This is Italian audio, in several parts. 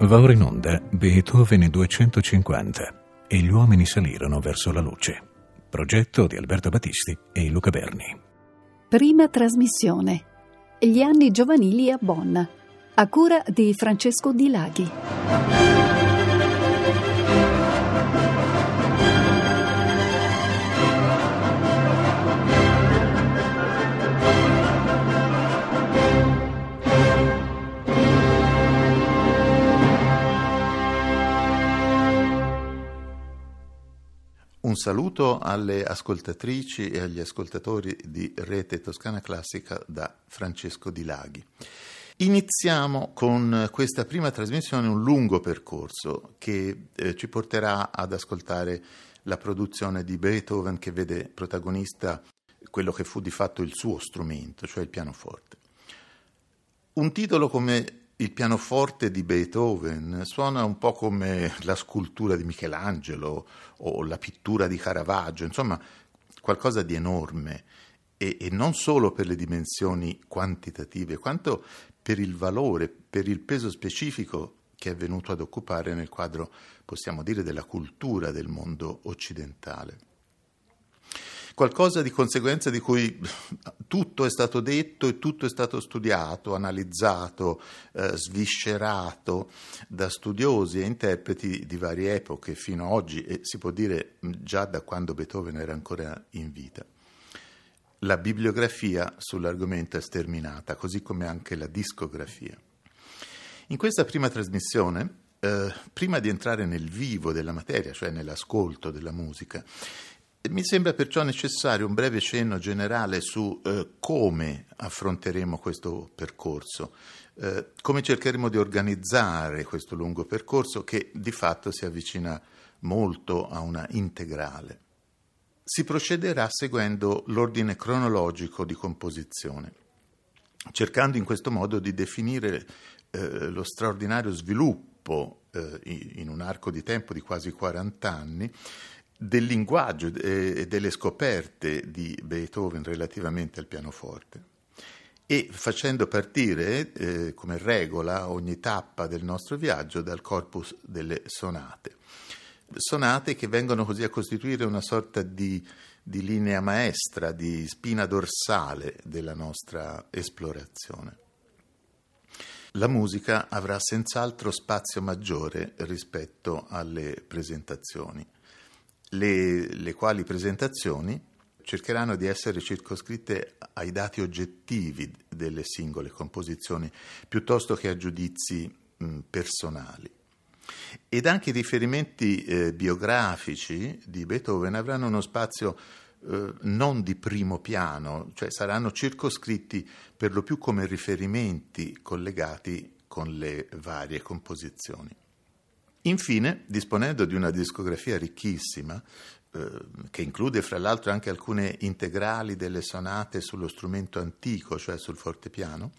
Va ora in onda Beethoven 250 e gli uomini salirono verso la luce. Progetto di Alberto Battisti e Luca Berni. Prima trasmissione. Gli anni giovanili a Bonn. A cura di Francesco Di Laghi. Un saluto alle ascoltatrici e agli ascoltatori di Rete Toscana Classica da Francesco Di Laghi. Iniziamo con questa prima trasmissione un lungo percorso che eh, ci porterà ad ascoltare la produzione di Beethoven che vede protagonista quello che fu di fatto il suo strumento, cioè il pianoforte. Un titolo come il pianoforte di Beethoven suona un po' come la scultura di Michelangelo o la pittura di Caravaggio, insomma qualcosa di enorme. E, e, non solo per le dimensioni quantitative, quanto per il valore, per il peso specifico che è venuto ad occupare nel quadro, possiamo dire, della cultura del mondo occidentale qualcosa di conseguenza di cui tutto è stato detto e tutto è stato studiato, analizzato, eh, sviscerato da studiosi e interpreti di varie epoche fino ad oggi e si può dire già da quando Beethoven era ancora in vita. La bibliografia sull'argomento è sterminata, così come anche la discografia. In questa prima trasmissione, eh, prima di entrare nel vivo della materia, cioè nell'ascolto della musica, mi sembra perciò necessario un breve cenno generale su eh, come affronteremo questo percorso, eh, come cercheremo di organizzare questo lungo percorso che di fatto si avvicina molto a una integrale. Si procederà seguendo l'ordine cronologico di composizione, cercando in questo modo di definire eh, lo straordinario sviluppo eh, in un arco di tempo di quasi 40 anni del linguaggio e delle scoperte di Beethoven relativamente al pianoforte e facendo partire eh, come regola ogni tappa del nostro viaggio dal corpus delle sonate. Sonate che vengono così a costituire una sorta di, di linea maestra, di spina dorsale della nostra esplorazione. La musica avrà senz'altro spazio maggiore rispetto alle presentazioni le, le quali presentazioni cercheranno di essere circoscritte ai dati oggettivi delle singole composizioni piuttosto che a giudizi mh, personali. Ed anche i riferimenti eh, biografici di Beethoven avranno uno spazio eh, non di primo piano, cioè saranno circoscritti per lo più come riferimenti collegati con le varie composizioni. Infine, disponendo di una discografia ricchissima, eh, che include fra l'altro anche alcune integrali delle sonate sullo strumento antico, cioè sul fortepiano,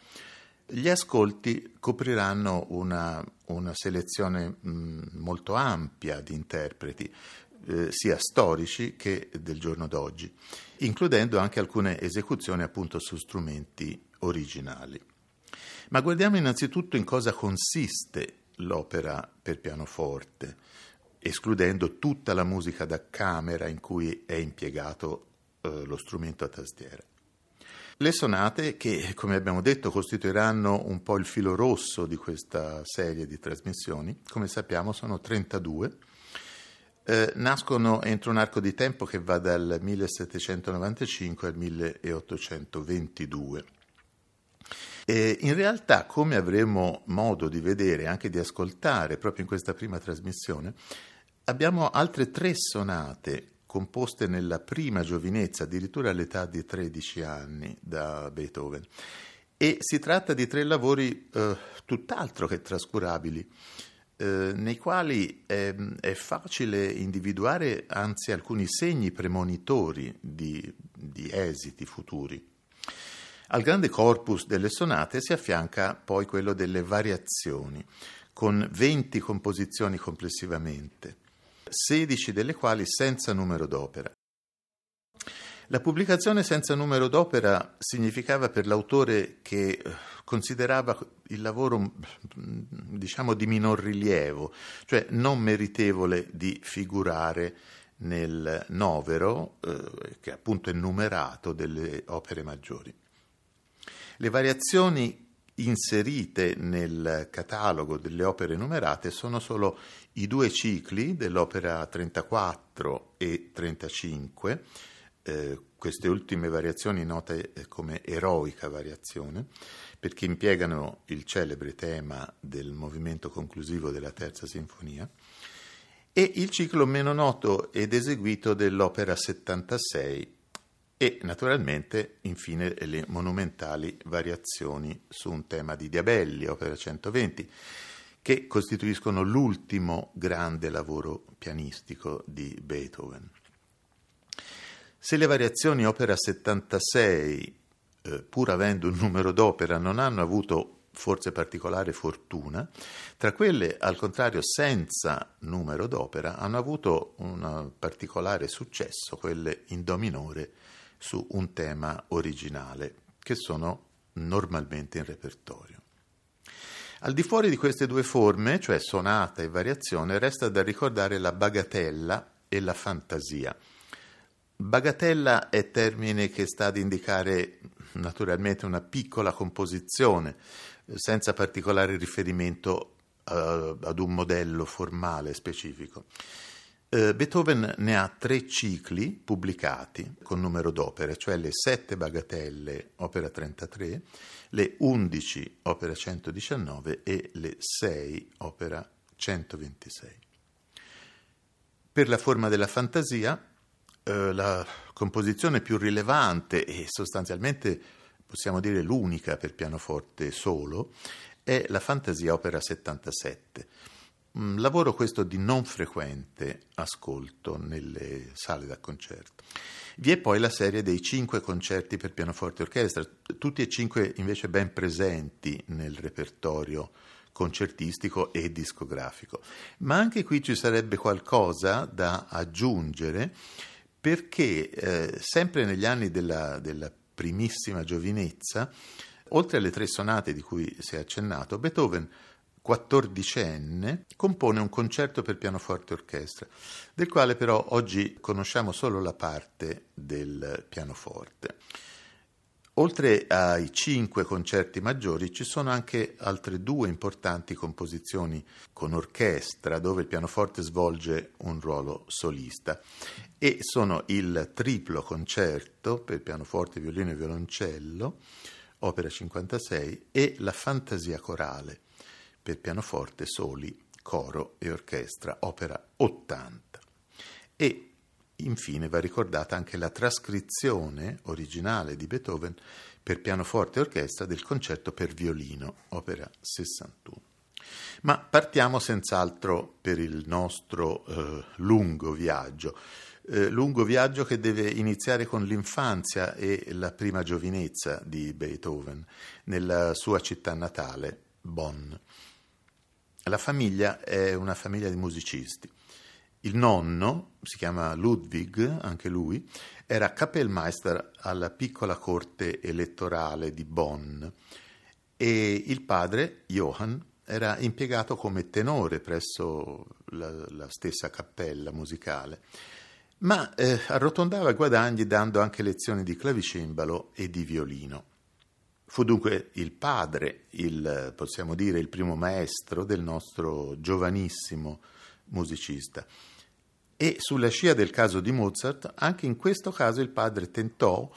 gli ascolti copriranno una, una selezione mh, molto ampia di interpreti, eh, sia storici che del giorno d'oggi, includendo anche alcune esecuzioni appunto su strumenti originali. Ma guardiamo innanzitutto in cosa consiste l'opera per pianoforte, escludendo tutta la musica da camera in cui è impiegato eh, lo strumento a tastiera. Le sonate, che come abbiamo detto costituiranno un po' il filo rosso di questa serie di trasmissioni, come sappiamo sono 32, eh, nascono entro un arco di tempo che va dal 1795 al 1822 e in realtà, come avremo modo di vedere e anche di ascoltare proprio in questa prima trasmissione, abbiamo altre tre sonate composte nella prima giovinezza, addirittura all'età di 13 anni da Beethoven. E si tratta di tre lavori eh, tutt'altro che trascurabili, eh, nei quali è, è, facile individuare anzi alcuni segni premonitori di, di esiti futuri. Al grande corpus delle sonate si affianca poi quello delle variazioni, con 20 composizioni complessivamente, 16 delle quali senza numero d'opera. La pubblicazione senza numero d'opera significava per l'autore che eh, considerava il lavoro diciamo di minor rilievo, cioè non meritevole di figurare nel novero eh, che appunto è numerato delle opere maggiori. Le variazioni inserite nel catalogo delle opere numerate sono solo i due cicli dell'opera 34 e 35, eh, queste ultime variazioni note come eroica variazione, perché impiegano il celebre tema del movimento conclusivo della terza sinfonia, e il ciclo meno noto ed eseguito dell'opera 76 e naturalmente infine le monumentali variazioni su un tema di Diabelli, opera 120, che costituiscono l'ultimo grande lavoro pianistico di Beethoven. Se le variazioni opera 76, eh, pur avendo un numero d'opera, non hanno avuto forse particolare fortuna, tra quelle al contrario senza numero d'opera hanno avuto un particolare successo, quelle in do minore su un tema originale, che sono normalmente in repertorio. Al di fuori di queste due forme, cioè sonata e variazione, resta da ricordare la bagatella e la fantasia. Bagatella è termine che sta ad indicare naturalmente una piccola composizione, senza particolare riferimento uh, ad un modello formale specifico. Uh, Beethoven ne ha tre cicli pubblicati con numero d'opere, cioè le sette bagatelle, opera 33, le 11, opera 119 e le 6, opera 126. Per la forma della fantasia, uh, la composizione più rilevante e sostanzialmente possiamo dire l'unica per pianoforte solo, è la Fantasia Opera 77. Un lavoro questo di non frequente ascolto nelle sale da concerto. Vi è poi la serie dei cinque concerti per pianoforte e orchestra, tutti e cinque invece ben presenti nel repertorio concertistico e discografico. Ma anche qui ci sarebbe qualcosa da aggiungere perché eh, sempre negli anni della, della primissima giovinezza, oltre alle tre sonate di cui si è accennato, Beethoven, quattordicenne, compone un concerto per pianoforte e orchestra, del quale però oggi conosciamo solo la parte del pianoforte. Oltre ai cinque concerti maggiori ci sono anche altre due importanti composizioni con orchestra dove il pianoforte svolge un ruolo solista e sono il triplo concerto per pianoforte, violino e violoncello, opera 56, e la fantasia corale per pianoforte, soli, coro e orchestra, opera 80. E Infine va ricordata anche la trascrizione originale di Beethoven per pianoforte e orchestra del concerto per violino, opera 61. Ma partiamo senz'altro per il nostro eh, lungo viaggio, eh, lungo viaggio che deve iniziare con l'infanzia e la prima giovinezza di Beethoven nella sua città natale, Bonn. La famiglia è una famiglia di musicisti. Il nonno, si chiama Ludwig, anche lui, era Kapellmeister alla piccola corte elettorale di Bonn e il padre, Johann, era impiegato come tenore presso la, la stessa cappella musicale, ma eh, arrotondava guadagni dando anche lezioni di clavicembalo e di violino. Fu dunque il padre, il, possiamo dire, il primo maestro del nostro giovanissimo musicista. E sulla scia del caso di Mozart, anche in questo caso il padre tentò,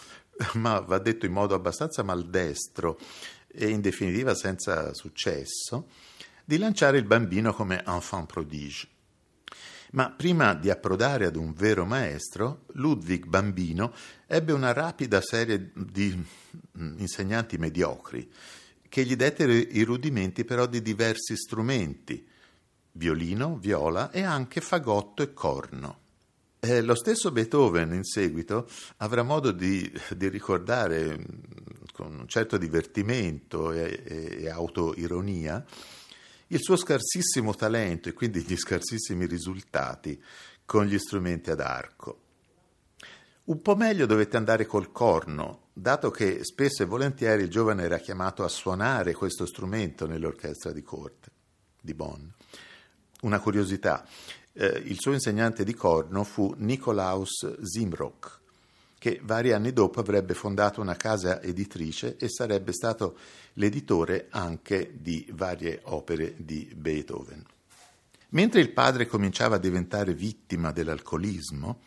ma va detto in modo abbastanza maldestro e in definitiva senza successo, di lanciare il bambino come enfant prodige. Ma prima di approdare ad un vero maestro, Ludwig Bambino ebbe una rapida serie di insegnanti mediocri che gli dettero i rudimenti però di diversi strumenti, violino, viola e anche fagotto e corno. Eh, lo stesso Beethoven in seguito avrà modo di, di ricordare mm, con un certo divertimento e, e, e autoironia il suo scarsissimo talento e quindi gli scarsissimi risultati con gli strumenti ad arco. Un po' meglio dovette andare col corno, dato che spesso e volentieri il giovane era chiamato a suonare questo strumento nell'orchestra di corte di Bonn. Una curiosità, eh, il suo insegnante di corno fu Nikolaus Zimrock, che vari anni dopo avrebbe fondato una casa editrice e sarebbe stato l'editore anche di varie opere di Beethoven. Mentre il padre cominciava a diventare vittima dell'alcolismo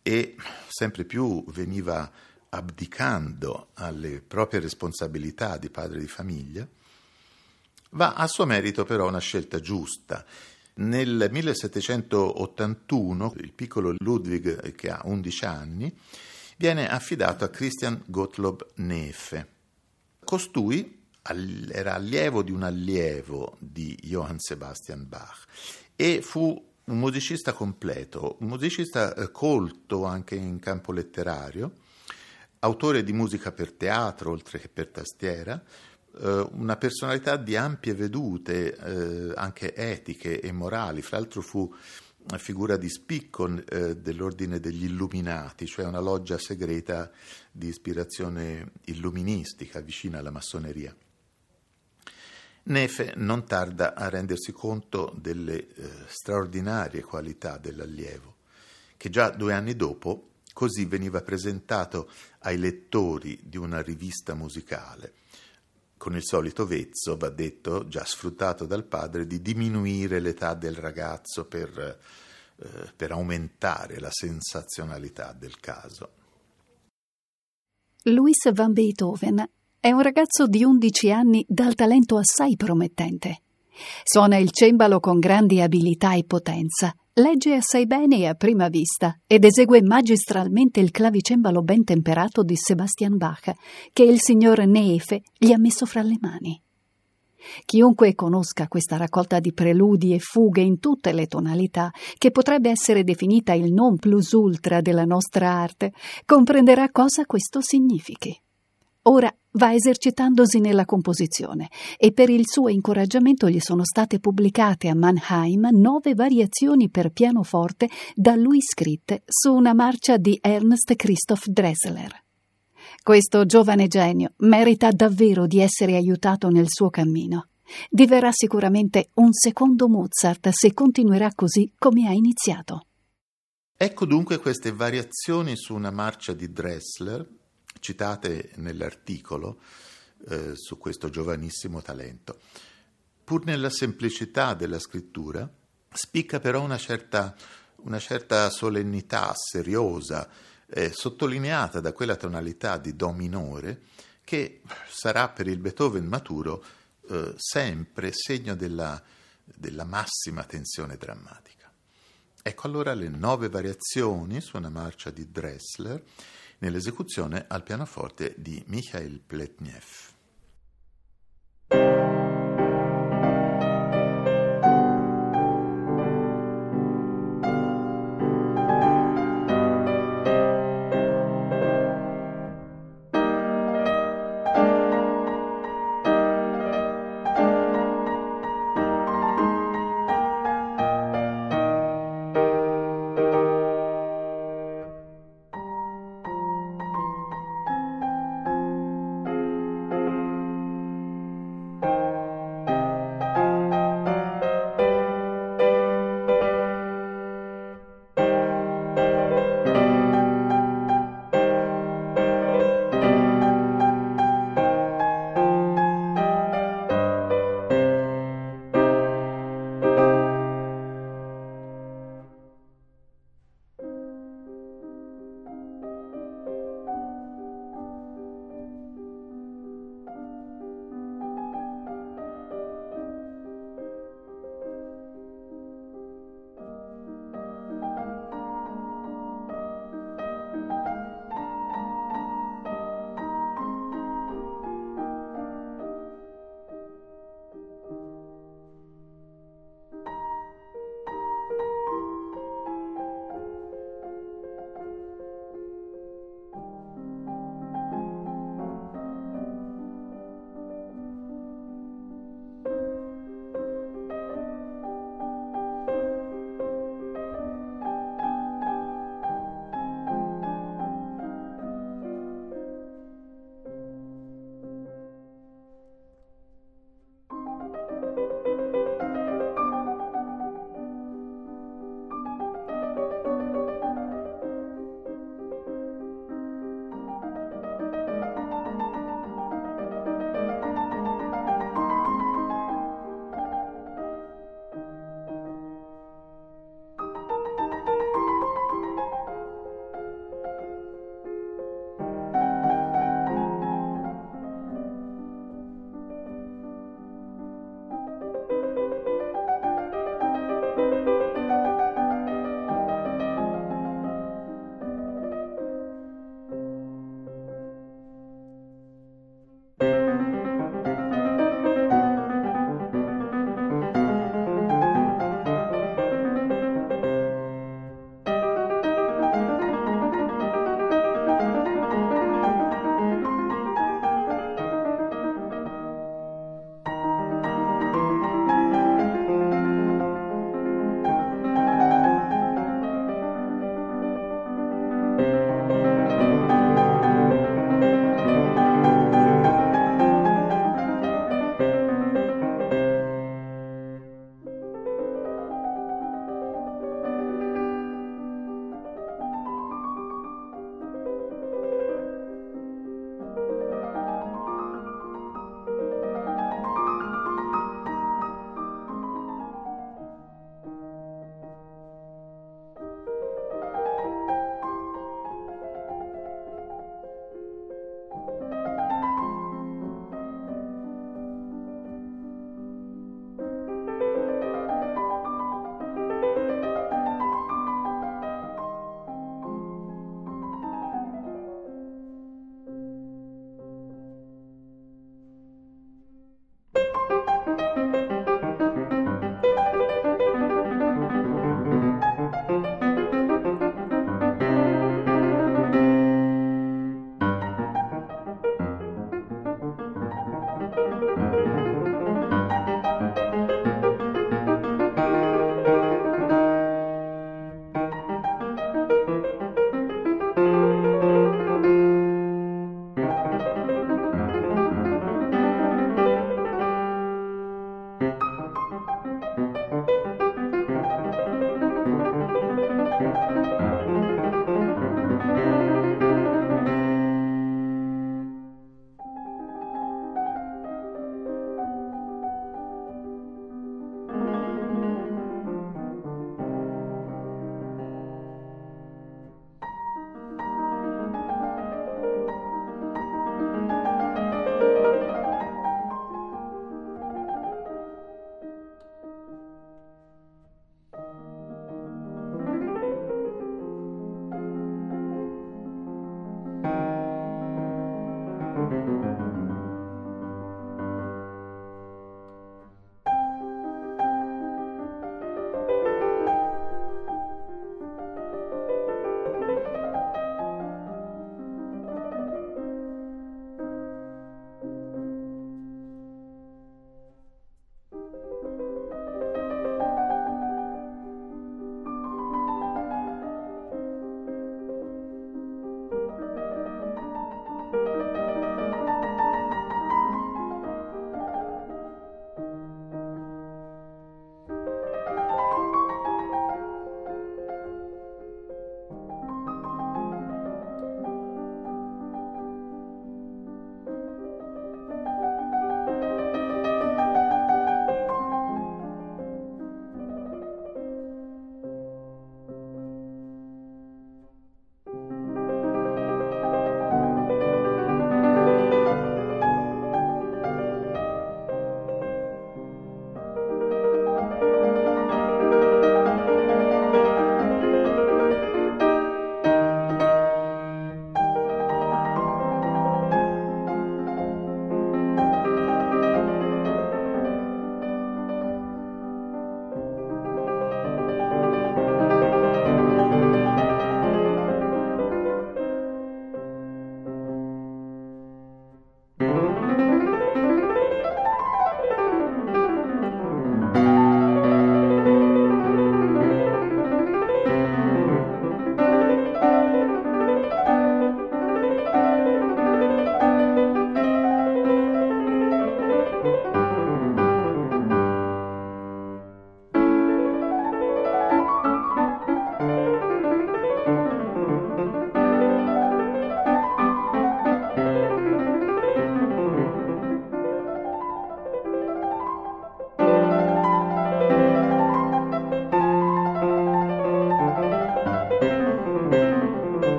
e sempre più veniva abdicando alle proprie responsabilità di padre di famiglia, va a suo merito però una scelta giusta. Nel 1781 il piccolo Ludwig, che ha 11 anni, viene affidato a Christian Gottlob Nefe. Costui era allievo di un allievo di Johann Sebastian Bach e fu un musicista completo, un musicista eh, colto anche in campo letterario, autore di musica per teatro oltre che per tastiera, eh, una personalità di ampie vedute, eh, anche etiche e morali, fra l'altro fu figura di spicco eh, dell'ordine degli Illuminati, cioè una loggia segreta di ispirazione illuministica vicina alla massoneria. Nefe non tarda a rendersi conto delle eh, straordinarie qualità dell'allievo, che già due anni dopo così veniva presentato ai lettori di una rivista musicale, con il solito vezzo, va detto, già sfruttato dal padre, di diminuire l'età del ragazzo per, eh, per aumentare la sensazionalità del caso. Louis van Beethoven è un ragazzo di 11 anni dal talento assai promettente. Suona il cembalo con grandi abilità e potenza, legge assai bene a prima vista ed esegue magistralmente il clavicembalo ben temperato di Sebastian Bach, che il signor Neefe gli ha messo fra le mani. Chiunque conosca questa raccolta di preludi e fughe in tutte le tonalità, che potrebbe essere definita il non plus ultra della nostra arte, comprenderà cosa questo significhi. Ora va esercitandosi nella composizione e per il suo incoraggiamento gli sono state pubblicate a Mannheim nove variazioni per pianoforte da lui scritte su una marcia di Ernst Christoph Dressler. Questo giovane genio merita davvero di essere aiutato nel suo cammino. Diverrà sicuramente un secondo Mozart se continuerà così come ha iniziato. Ecco dunque queste variazioni su una marcia di Dressler citate nell'articolo eh, su questo giovanissimo talento. Pur nella semplicità della scrittura, spicca però una certa, una certa solennità seriosa, eh, sottolineata da quella tonalità di Do minore, che sarà per il Beethoven maturo eh, sempre segno della, della massima tensione drammatica. Ecco allora le nove variazioni su una marcia di Dressler nell'esecuzione al pianoforte di Mikhail Pletnev.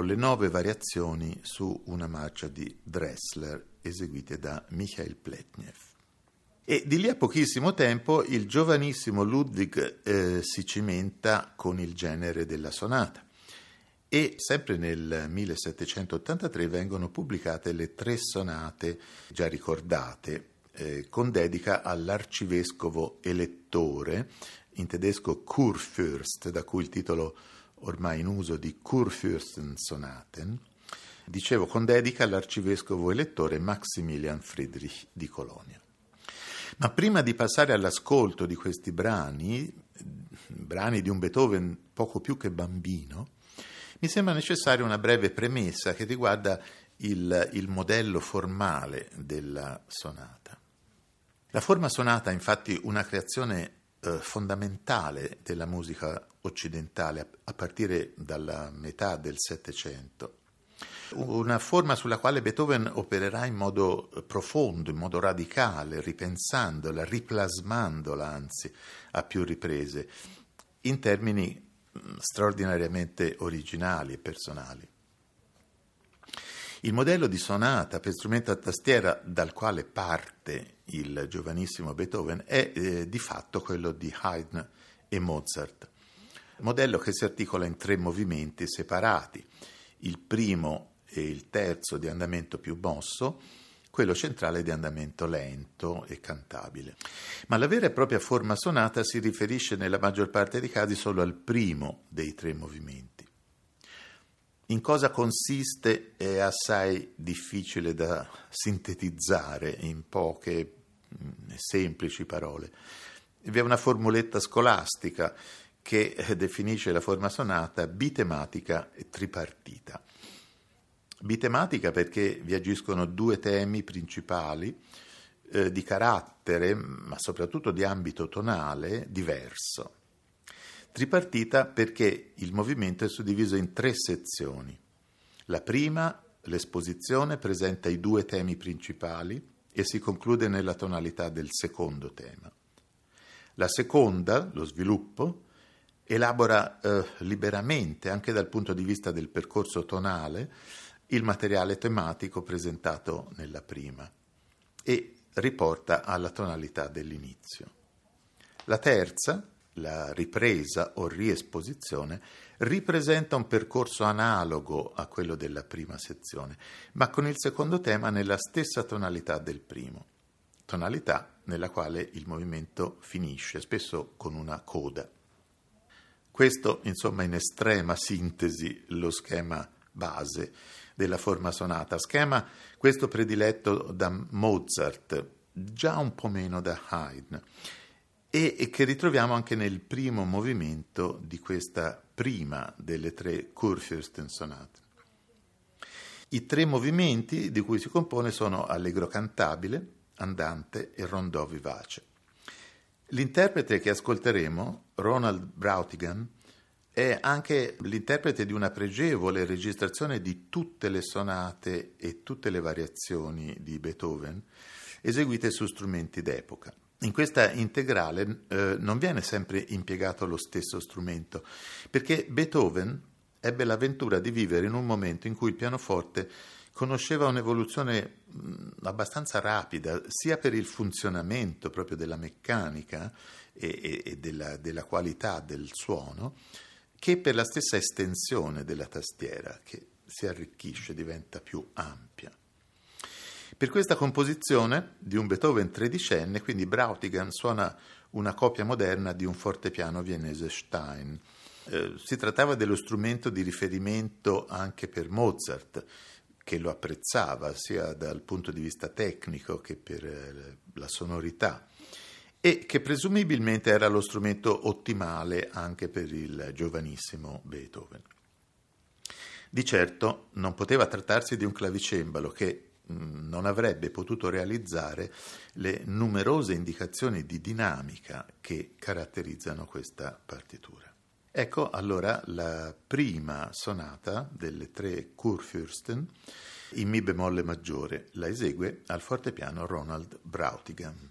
Erano le nove variazioni su una marcia di Dressler eseguite da Michael Pletnev. E di lì a pochissimo tempo il giovanissimo Ludwig eh, si cimenta con il genere della sonata e sempre nel 1783 vengono pubblicate le tre sonate già ricordate eh, con dedica all'arcivescovo elettore, in tedesco Kurfürst, da cui il titolo ormai in uso di Kurfürstensonaten, dicevo con dedica all'arcivescovo elettore Maximilian Friedrich di Colonia. Ma prima di passare all'ascolto di questi brani, brani di un Beethoven poco più che bambino, mi sembra necessaria una breve premessa che riguarda il, il modello formale della sonata. La forma sonata è infatti una creazione eh, fondamentale della musica occidentale a partire dalla metà del Settecento. Una forma sulla quale Beethoven opererà in modo profondo, in modo radicale, ripensandola, riplasmandola anzi a più riprese, in termini mm, straordinariamente originali e personali. Il modello di sonata per strumento a tastiera dal quale parte il giovanissimo Beethoven è eh, di fatto quello di Haydn e Mozart, modello che si articola in tre movimenti separati, il primo e il terzo di andamento più mosso, quello centrale di andamento lento e cantabile. Ma la vera e propria forma sonata si riferisce nella maggior parte dei casi solo al primo dei tre movimenti. In cosa consiste è assai difficile da sintetizzare in poche mm, semplici parole. Vi è una formuletta scolastica che definisce la forma sonata bitematica e tripartita. Bitematica perché vi agiscono due temi principali eh, di carattere, ma soprattutto di ambito tonale, diverso. Tripartita perché il movimento è suddiviso in tre sezioni. La prima, l'esposizione, presenta i due temi principali e si conclude nella tonalità del secondo tema. La seconda, lo sviluppo, elabora eh, liberamente, anche dal punto di vista del percorso tonale, il materiale tematico presentato nella prima e riporta alla tonalità dell'inizio. La terza, la ripresa o riesposizione ripresenta un percorso analogo a quello della prima sezione, ma con il secondo tema nella stessa tonalità del primo, tonalità nella quale il movimento finisce, spesso con una coda. Questo, insomma, in estrema sintesi lo schema base della forma sonata, schema questo prediletto da Mozart, già un po' meno da Haydn e, che ritroviamo anche nel primo movimento di questa prima delle tre Kurfürsten sonate. I tre movimenti di cui si compone sono allegro cantabile, andante e rondò vivace. L'interprete che ascolteremo, Ronald Brautigan, è anche l'interprete di una pregevole registrazione di tutte le sonate e tutte le variazioni di Beethoven eseguite su strumenti d'epoca. In questa integrale eh, non viene sempre impiegato lo stesso strumento, perché Beethoven ebbe l'avventura di vivere in un momento in cui il pianoforte conosceva un'evoluzione mh, abbastanza rapida, sia per il funzionamento proprio della meccanica e, e, della, della qualità del suono, che per la stessa estensione della tastiera, che si arricchisce, diventa più ampia. Per questa composizione di un Beethoven tredicenne, quindi Brautigan suona una copia moderna di un fortepiano viennese Stein. Eh, si trattava dello strumento di riferimento anche per Mozart, che lo apprezzava sia dal punto di vista tecnico che per eh, la sonorità e che presumibilmente era lo strumento ottimale anche per il giovanissimo Beethoven. Di certo non poteva trattarsi di un clavicembalo che Mm, non avrebbe potuto realizzare le numerose indicazioni di dinamica che caratterizzano questa partitura. Ecco allora la prima sonata delle tre Kurfürsten in Mi bemolle maggiore, la esegue al fortepiano Ronald Brautigan.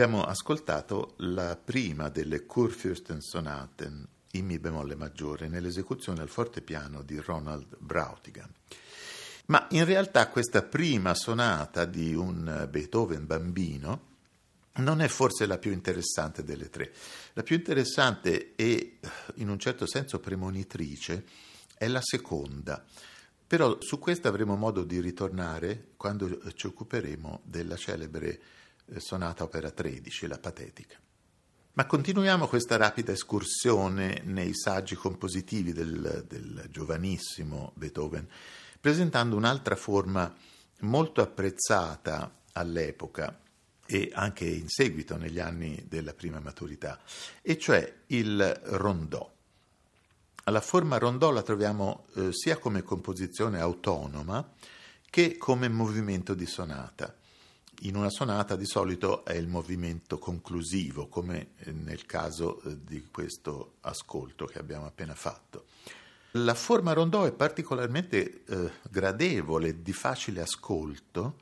Abbiamo ascoltato la prima delle Kurfürstensonaten in Mi bemolle maggiore nell'esecuzione al fortepiano di Ronald Brautigan. Ma in realtà questa prima sonata di un Beethoven bambino non è forse la più interessante delle tre. La più interessante e in un certo senso premonitrice è la seconda. Però su questa avremo modo di ritornare quando ci occuperemo della celebre sonata opera 13, la patetica. Ma continuiamo questa rapida escursione nei saggi compositivi del, del giovanissimo Beethoven, presentando un'altra forma molto apprezzata all'epoca e anche in seguito negli anni della prima maturità, e cioè il rondò. La forma rondò la troviamo eh, sia come composizione autonoma che come movimento di sonata. In una sonata di solito è il movimento conclusivo, come nel caso eh, di questo ascolto che abbiamo appena fatto. La forma rondò è particolarmente eh, gradevole, di facile ascolto,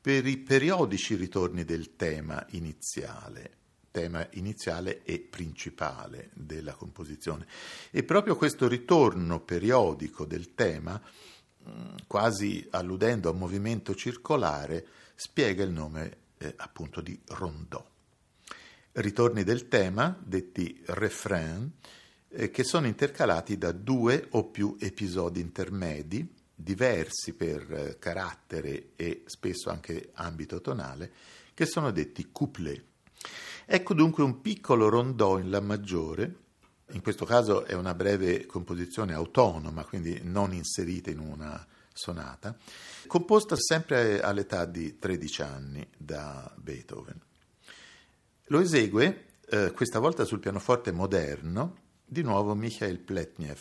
per i periodici ritorni del tema iniziale, tema iniziale e principale della composizione. E proprio questo ritorno periodico del tema, mm, quasi alludendo a un movimento circolare, spiega il nome eh, appunto di rondò. Ritorni del tema, detti refrain, eh, che sono intercalati da due o più episodi intermedi, diversi per eh, carattere e spesso anche ambito tonale, che sono detti couplet. Ecco dunque un piccolo rondò in La maggiore, in questo caso è una breve composizione autonoma, quindi non inserita in una sonata, composta sempre all'età di 13 anni da Beethoven. Lo esegue, eh, questa volta sul pianoforte moderno, di nuovo Michael Pletnev,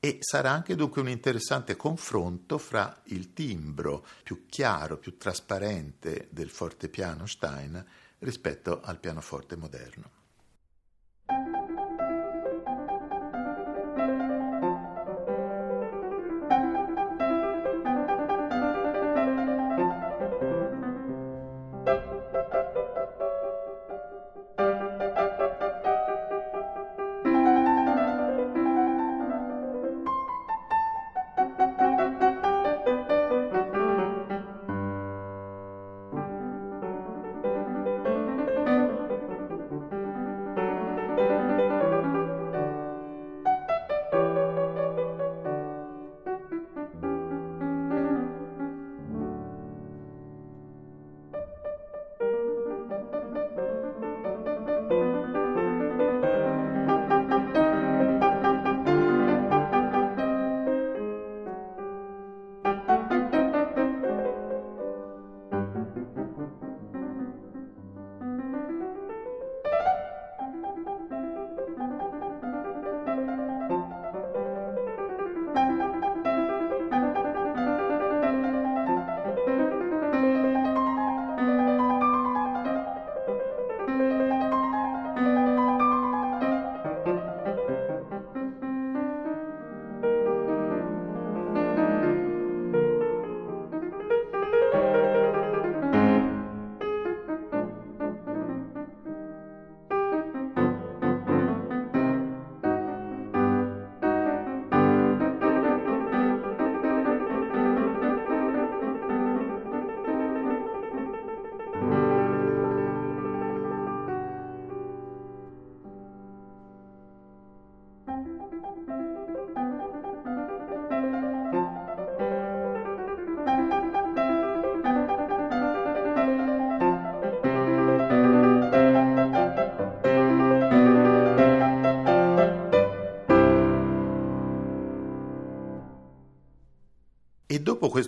e sarà anche dunque un interessante confronto fra il timbro più chiaro, più trasparente del fortepiano Stein rispetto al pianoforte moderno.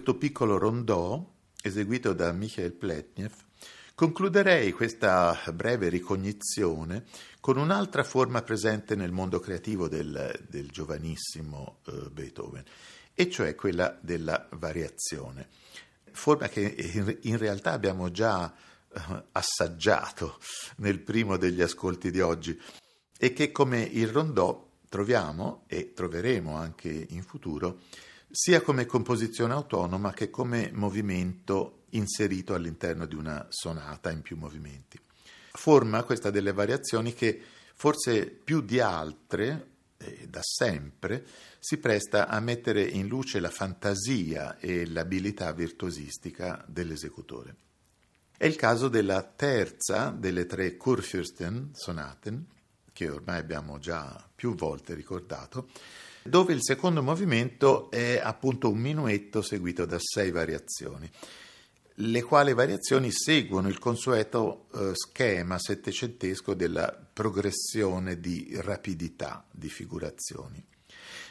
Questo piccolo rondò, eseguito da Michael Pletnev, concluderei questa breve ricognizione con un'altra forma presente nel mondo creativo del, del giovanissimo uh, Beethoven, e cioè quella della variazione, forma che in, realtà abbiamo già uh, assaggiato nel primo degli ascolti di oggi e che come il rondò troviamo e troveremo anche in futuro sia come composizione autonoma che come movimento inserito all'interno di una sonata in più movimenti. forma questa delle variazioni che forse più di altre, e da sempre, si presta a mettere in luce la fantasia e l'abilità virtuosistica dell'esecutore. È il caso della terza delle tre Kurfürsten sonaten, che ormai abbiamo già più volte ricordato, dove il secondo movimento è appunto un minuetto seguito da sei variazioni, le quali variazioni seguono il consueto eh, schema settecentesco della progressione di rapidità di figurazioni,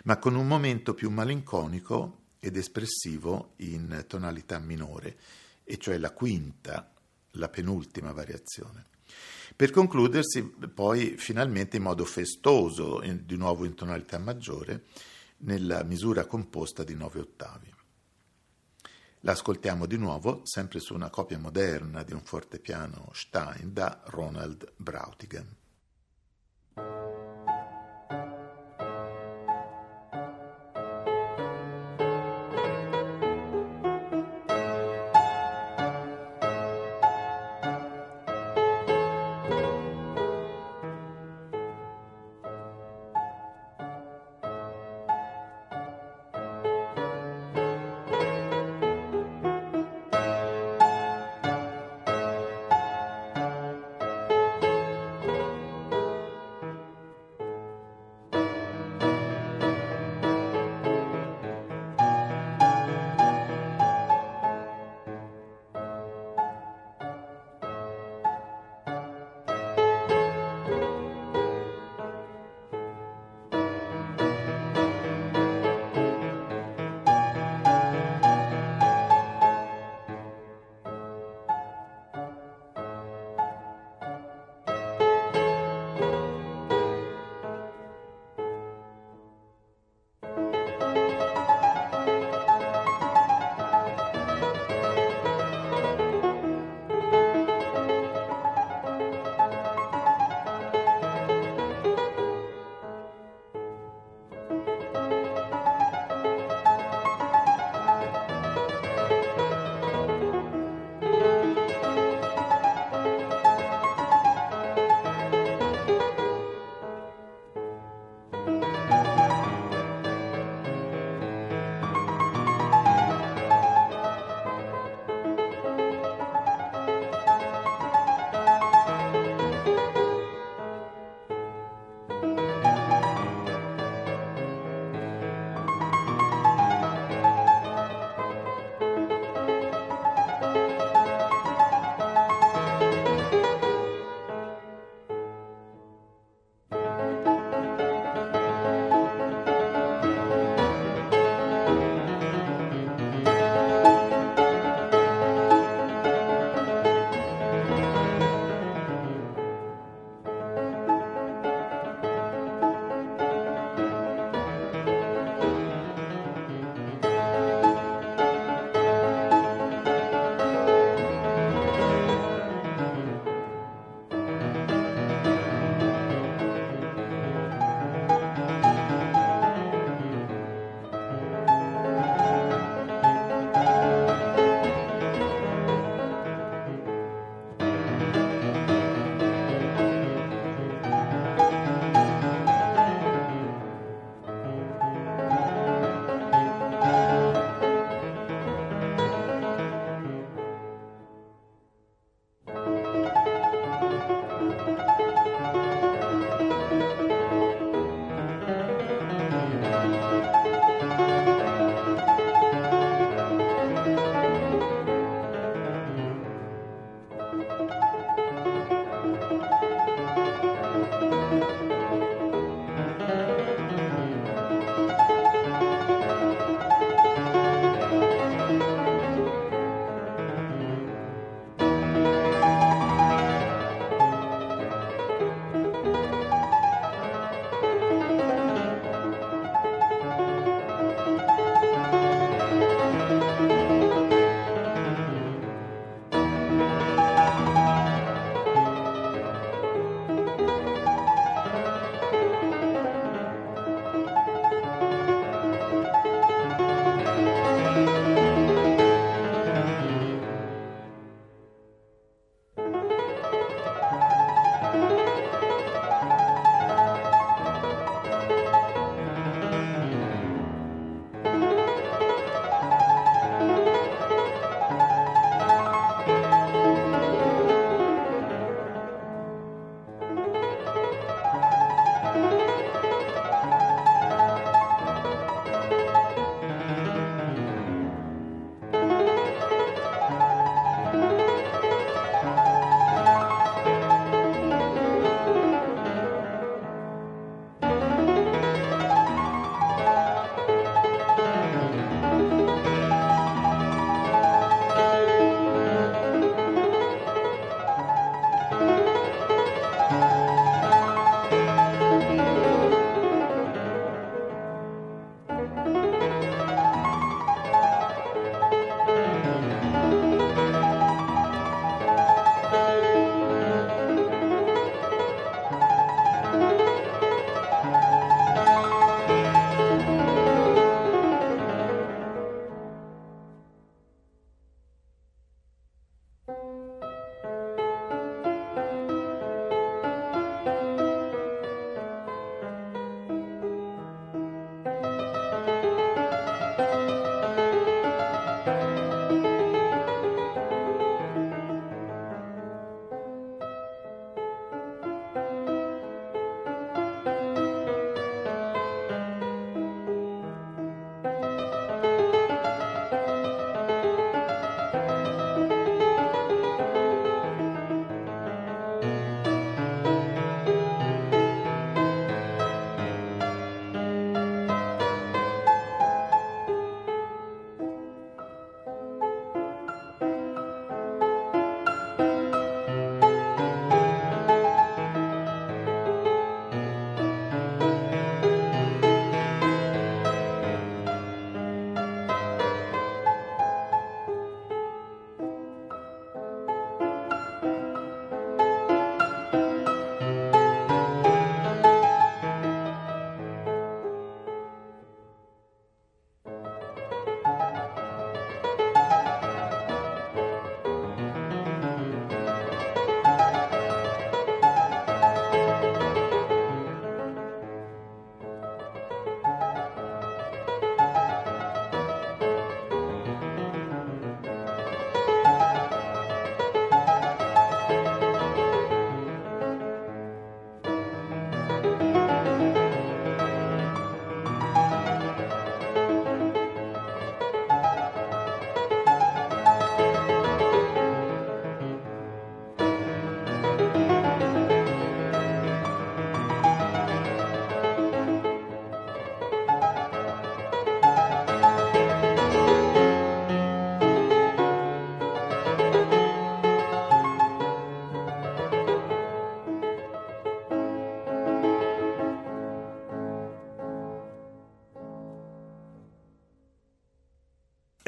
ma con un momento più malinconico ed espressivo in tonalità minore, e cioè la quinta, la penultima variazione per concludersi poi finalmente in modo festoso, in, di nuovo in tonalità maggiore, nella misura composta di nove ottavi. L'ascoltiamo di nuovo, sempre su una copia moderna di un fortepiano Stein da Ronald Brautigan.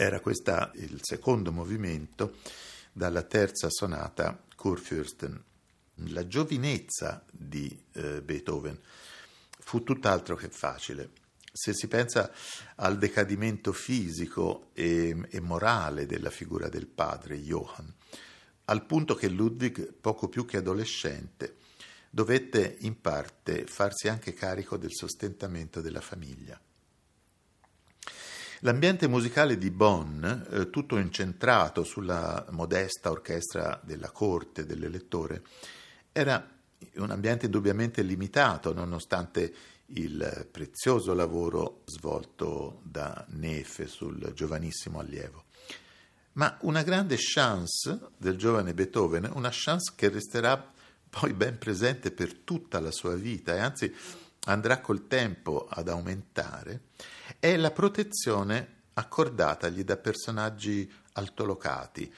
Era questo il secondo movimento dalla terza sonata Kurfürsten. La giovinezza di eh, Beethoven fu tutt'altro che facile. Se si pensa al decadimento fisico e, e morale della figura del padre Johann, al punto che Ludwig, poco più che adolescente, dovette in parte farsi anche carico del sostentamento della famiglia. L'ambiente musicale di Bonn, eh, tutto incentrato sulla modesta orchestra della corte dell'elettore, era un ambiente indubbiamente limitato, nonostante il prezioso lavoro svolto da Nefe sul giovanissimo allievo. Ma una grande chance del giovane Beethoven, una chance che resterà poi ben presente per tutta la sua vita e anzi andrà col tempo ad aumentare, è la protezione accordatagli da personaggi altolocati,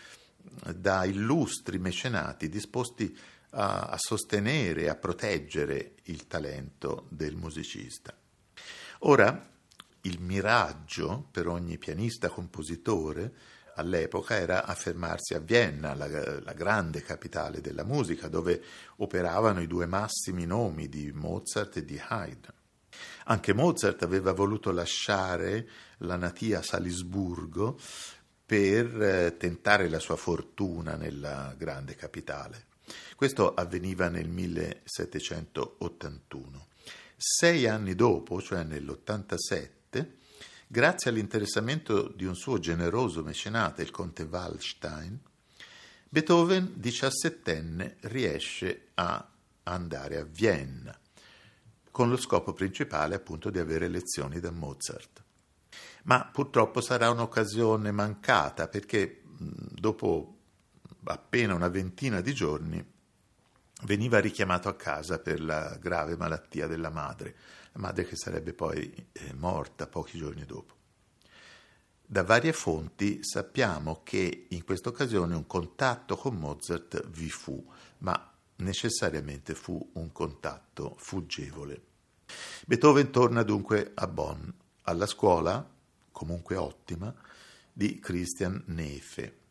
da illustri mecenati disposti a, a sostenere a proteggere il talento del musicista. Ora, il miraggio per ogni pianista-compositore all'epoca era affermarsi a Vienna, la, la, grande capitale della musica, dove operavano i due massimi nomi di Mozart e di Haydn. Anche Mozart aveva voluto lasciare la natia Salisburgo per eh, tentare la sua fortuna nella grande capitale. Questo avveniva nel 1781. Sei anni dopo, cioè nell'87, grazie all'interessamento di un suo generoso mecenate, il conte Wallstein, Beethoven, diciassettenne, riesce a andare a Vienna con lo scopo principale appunto di avere lezioni da Mozart. Ma purtroppo sarà un'occasione mancata perché dopo appena una ventina di giorni veniva richiamato a casa per la grave malattia della madre, la madre che sarebbe poi eh, morta pochi giorni dopo. Da varie fonti sappiamo che in questa occasione un contatto con Mozart vi fu, ma necessariamente fu un contatto fuggevole. Beethoven torna dunque a Bonn, alla scuola, comunque ottima, di Christian Nefe.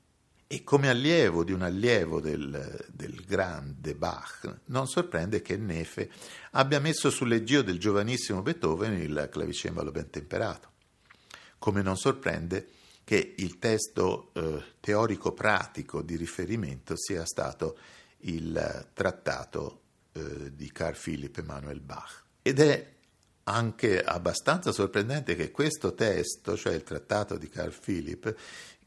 E come allievo di un allievo del, del, grande Bach, non sorprende che Nefe abbia messo sul leggio del giovanissimo Beethoven il clavicembalo ben temperato. Come non sorprende che il testo eh, teorico-pratico di riferimento sia stato il trattato eh, di Carl Philipp Emanuel Bach. Ed è anche abbastanza sorprendente che questo testo, cioè il trattato di Carl Philipp,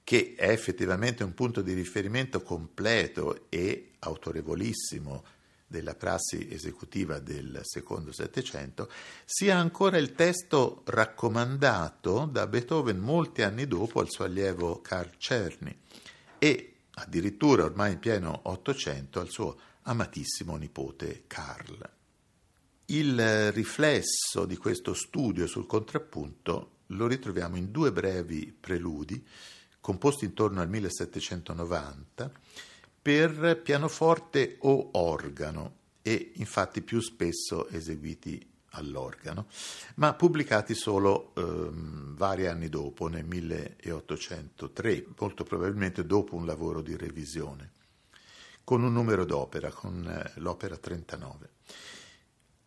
che è effettivamente un punto di riferimento completo e autorevolissimo della prassi esecutiva del secondo Settecento, sia ancora il testo raccomandato da Beethoven molti anni dopo al suo allievo Carl Czerny e addirittura ormai in pieno Ottocento al suo amatissimo nipote Carl. Il riflesso di questo studio sul contrappunto lo ritroviamo in due brevi preludi composti intorno al 1790 per pianoforte o organo e infatti più spesso eseguiti all'organo, ma pubblicati solo ehm, vari anni dopo, nel 1803, molto probabilmente dopo un lavoro di revisione, con un numero d'opera, con eh, l'opera 39.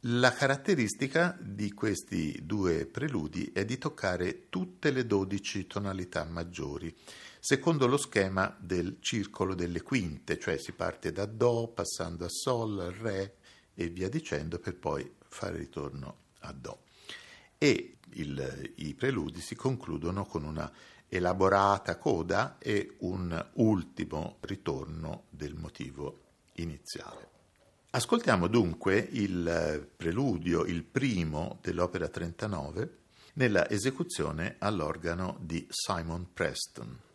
La caratteristica di questi due preludi è di toccare tutte le dodici tonalità maggiori, secondo lo schema del circolo delle quinte, cioè si parte da Do, passando a Sol, Re e via dicendo, per poi fare ritorno a Do. E il, i preludi si concludono con una elaborata coda e un ultimo ritorno del motivo iniziale. Ascoltiamo dunque il preludio, il primo dell'opera 39, nella esecuzione all'organo di Simon Preston.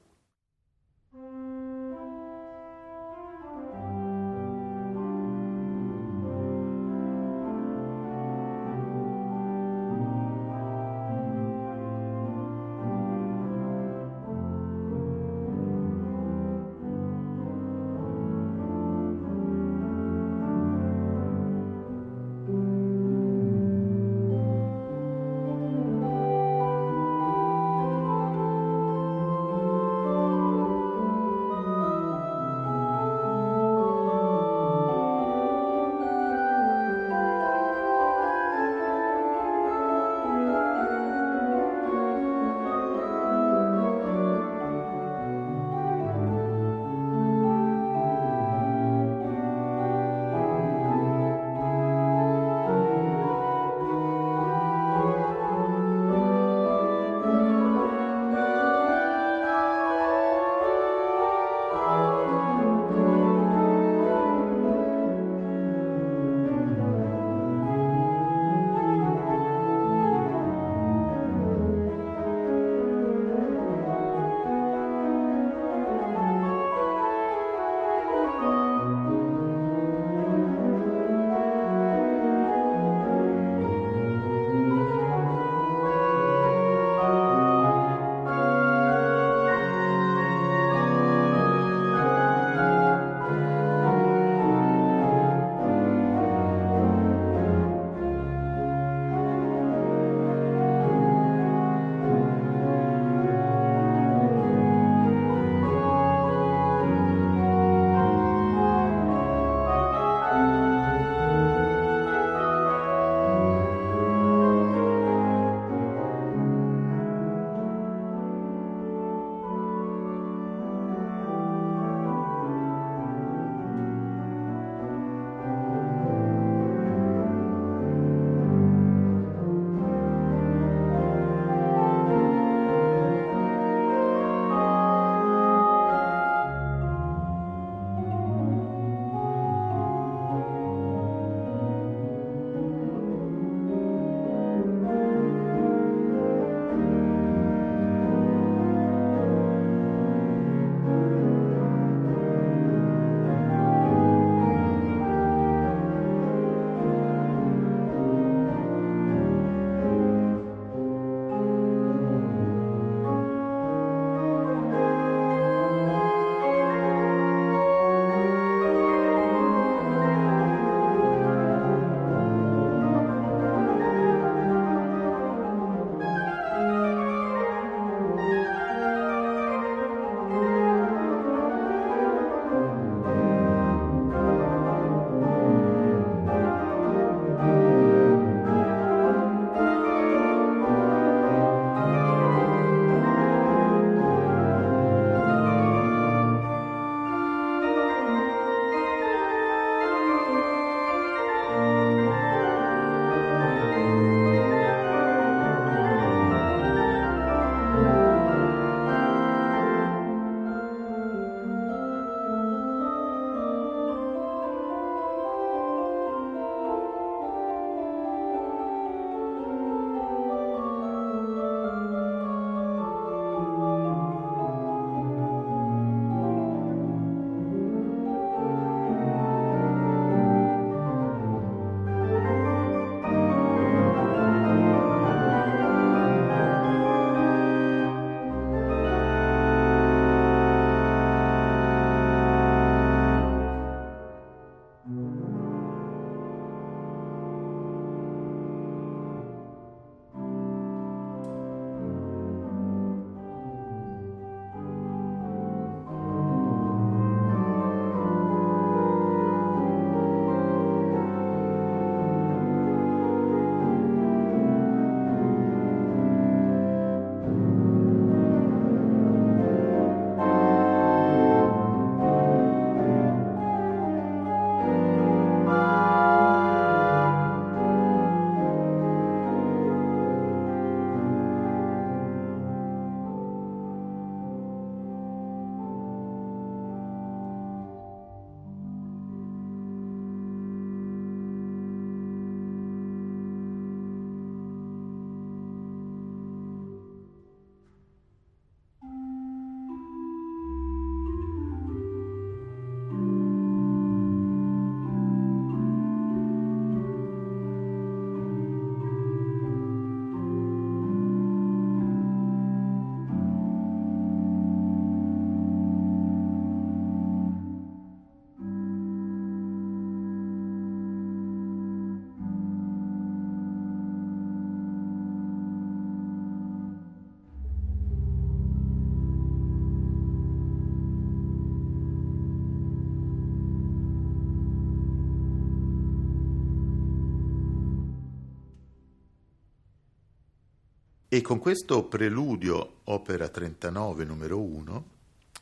E con questo preludio, opera 39, numero 1,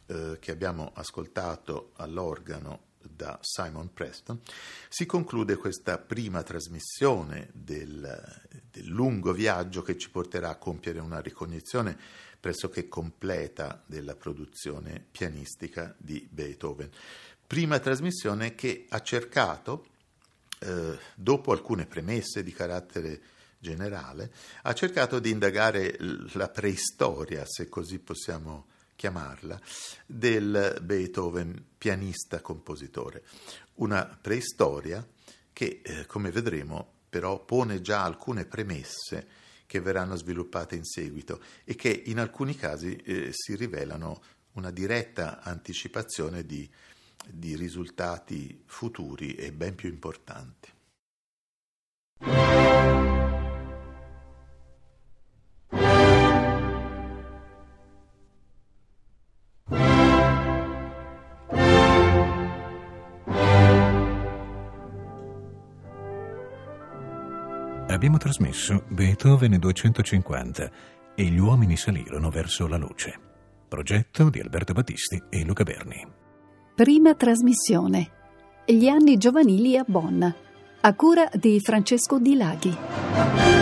eh, che abbiamo ascoltato all'organo da Simon Preston, si conclude questa prima trasmissione del, del, lungo viaggio che ci porterà a compiere una ricognizione pressoché completa della produzione pianistica di Beethoven. Prima trasmissione che ha cercato, eh, dopo alcune premesse di carattere generale, ha cercato di indagare la preistoria, se così possiamo chiamarla, del Beethoven pianista-compositore. Una preistoria che, eh, come vedremo, però pone già alcune premesse che verranno sviluppate in seguito e che in alcuni casi eh, si rivelano una diretta anticipazione di, di risultati futuri e ben più importanti. Abbiamo trasmesso Beethoven 250 e gli uomini salirono verso la luce. Progetto di Alberto Battisti e Luca Berni. Prima trasmissione. Gli anni giovanili a Bonn. A cura di Francesco Di Laghi.